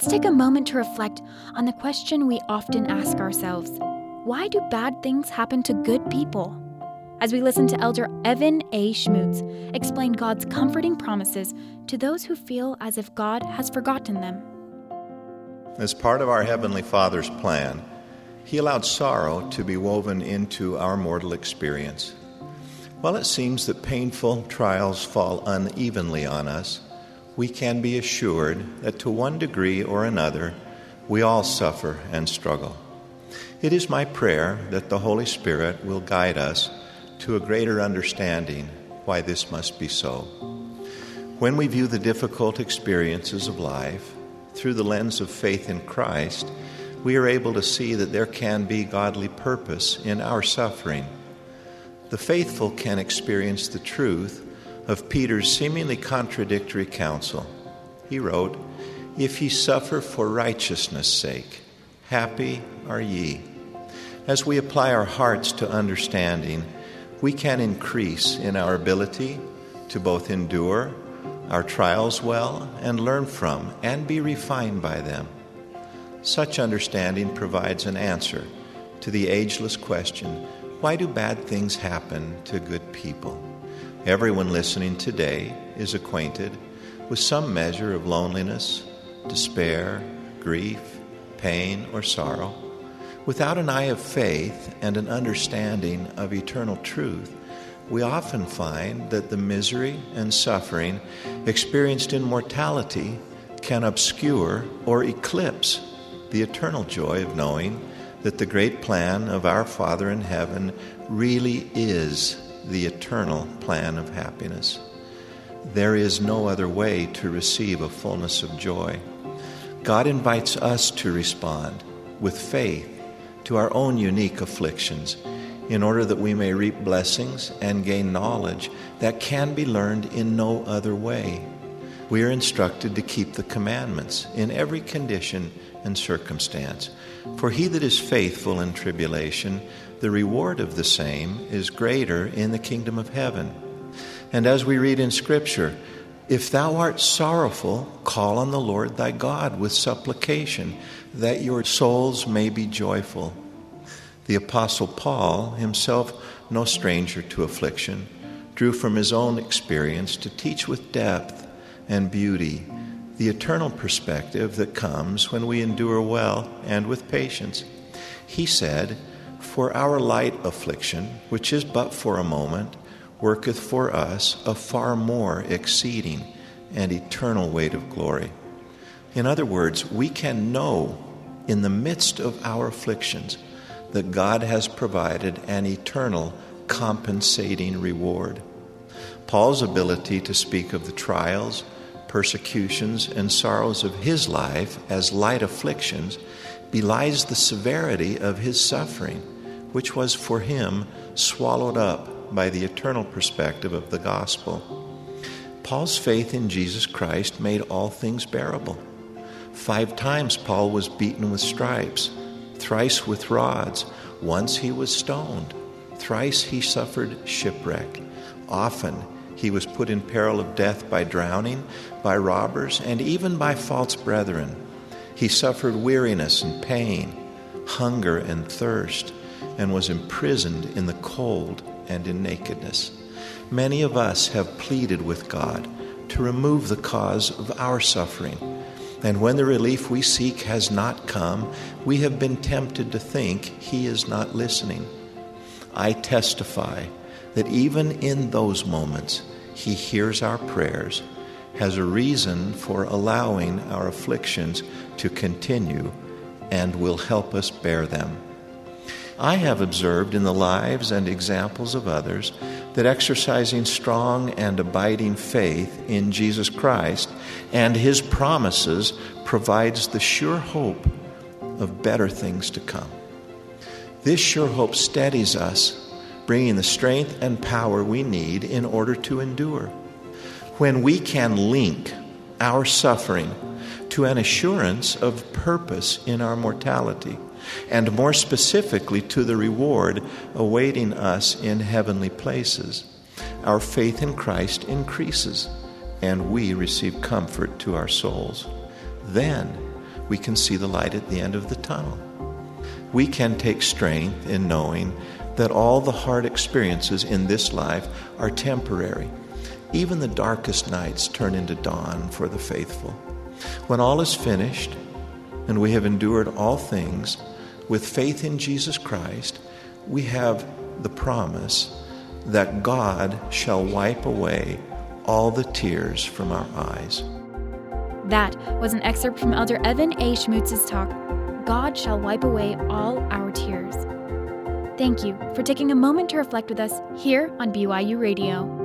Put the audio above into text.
let's take a moment to reflect on the question we often ask ourselves Why do bad things happen to good people? As we listen to Elder Evan A. Schmutz explain God's comforting promises to those who feel as if God has forgotten them. As part of our Heavenly Father's plan, He allowed sorrow to be woven into our mortal experience. While it seems that painful trials fall unevenly on us, we can be assured that to one degree or another, we all suffer and struggle. It is my prayer that the Holy Spirit will guide us to a greater understanding why this must be so. When we view the difficult experiences of life through the lens of faith in Christ, we are able to see that there can be godly purpose in our suffering. The faithful can experience the truth of Peter's seemingly contradictory counsel. He wrote, If ye suffer for righteousness' sake, happy are ye. As we apply our hearts to understanding, we can increase in our ability to both endure our trials well and learn from and be refined by them. Such understanding provides an answer to the ageless question why do bad things happen to good people? Everyone listening today is acquainted with some measure of loneliness, despair, grief, pain, or sorrow. Without an eye of faith and an understanding of eternal truth, we often find that the misery and suffering experienced in mortality can obscure or eclipse the eternal joy of knowing that the great plan of our Father in heaven really is the eternal plan of happiness. There is no other way to receive a fullness of joy. God invites us to respond with faith to our own unique afflictions in order that we may reap blessings and gain knowledge that can be learned in no other way. We are instructed to keep the commandments in every condition and circumstance. For he that is faithful in tribulation the reward of the same is greater in the kingdom of heaven. And as we read in Scripture, if thou art sorrowful, call on the Lord thy God with supplication, that your souls may be joyful. The Apostle Paul, himself no stranger to affliction, drew from his own experience to teach with depth and beauty the eternal perspective that comes when we endure well and with patience. He said, for our light affliction, which is but for a moment, worketh for us a far more exceeding and eternal weight of glory. In other words, we can know in the midst of our afflictions that God has provided an eternal compensating reward. Paul's ability to speak of the trials, persecutions, and sorrows of his life as light afflictions belies the severity of his suffering which was for him swallowed up by the eternal perspective of the gospel. Paul's faith in Jesus Christ made all things bearable. Five times Paul was beaten with stripes, thrice with rods, once he was stoned, thrice he suffered shipwreck. Often he was put in peril of death by drowning, by robbers, and even by false brethren. He suffered weariness and pain, hunger and thirst and was imprisoned in the cold and in nakedness. Many of us have pleaded with God to remove the cause of our suffering. And when the relief we seek has not come, we have been tempted to think He is not listening. I testify that even in those moments, He hears our prayers, has a reason for allowing our afflictions to continue, and will help us bear them. I have observed in the lives and examples of others that exercising strong and abiding faith in Jesus Christ and His promises provides the sure hope of better things to come. This sure hope steadies us, bringing the strength and power we need in order to endure. When we can link our suffering to an assurance of purpose in our mortality, and more specifically to the reward awaiting us in heavenly places. Our faith in Christ increases, and we receive comfort to our souls. Then we can see the light at the end of the tunnel. We can take strength in knowing that all the hard experiences in this life are temporary. Even the darkest nights turn into dawn for the faithful. When all is finished and we have endured all things, with faith in Jesus Christ, we have the promise that God shall wipe away all the tears from our eyes. That was an excerpt from Elder Evan A. Schmutz's talk, God Shall Wipe Away All Our Tears. Thank you for taking a moment to reflect with us here on BYU Radio.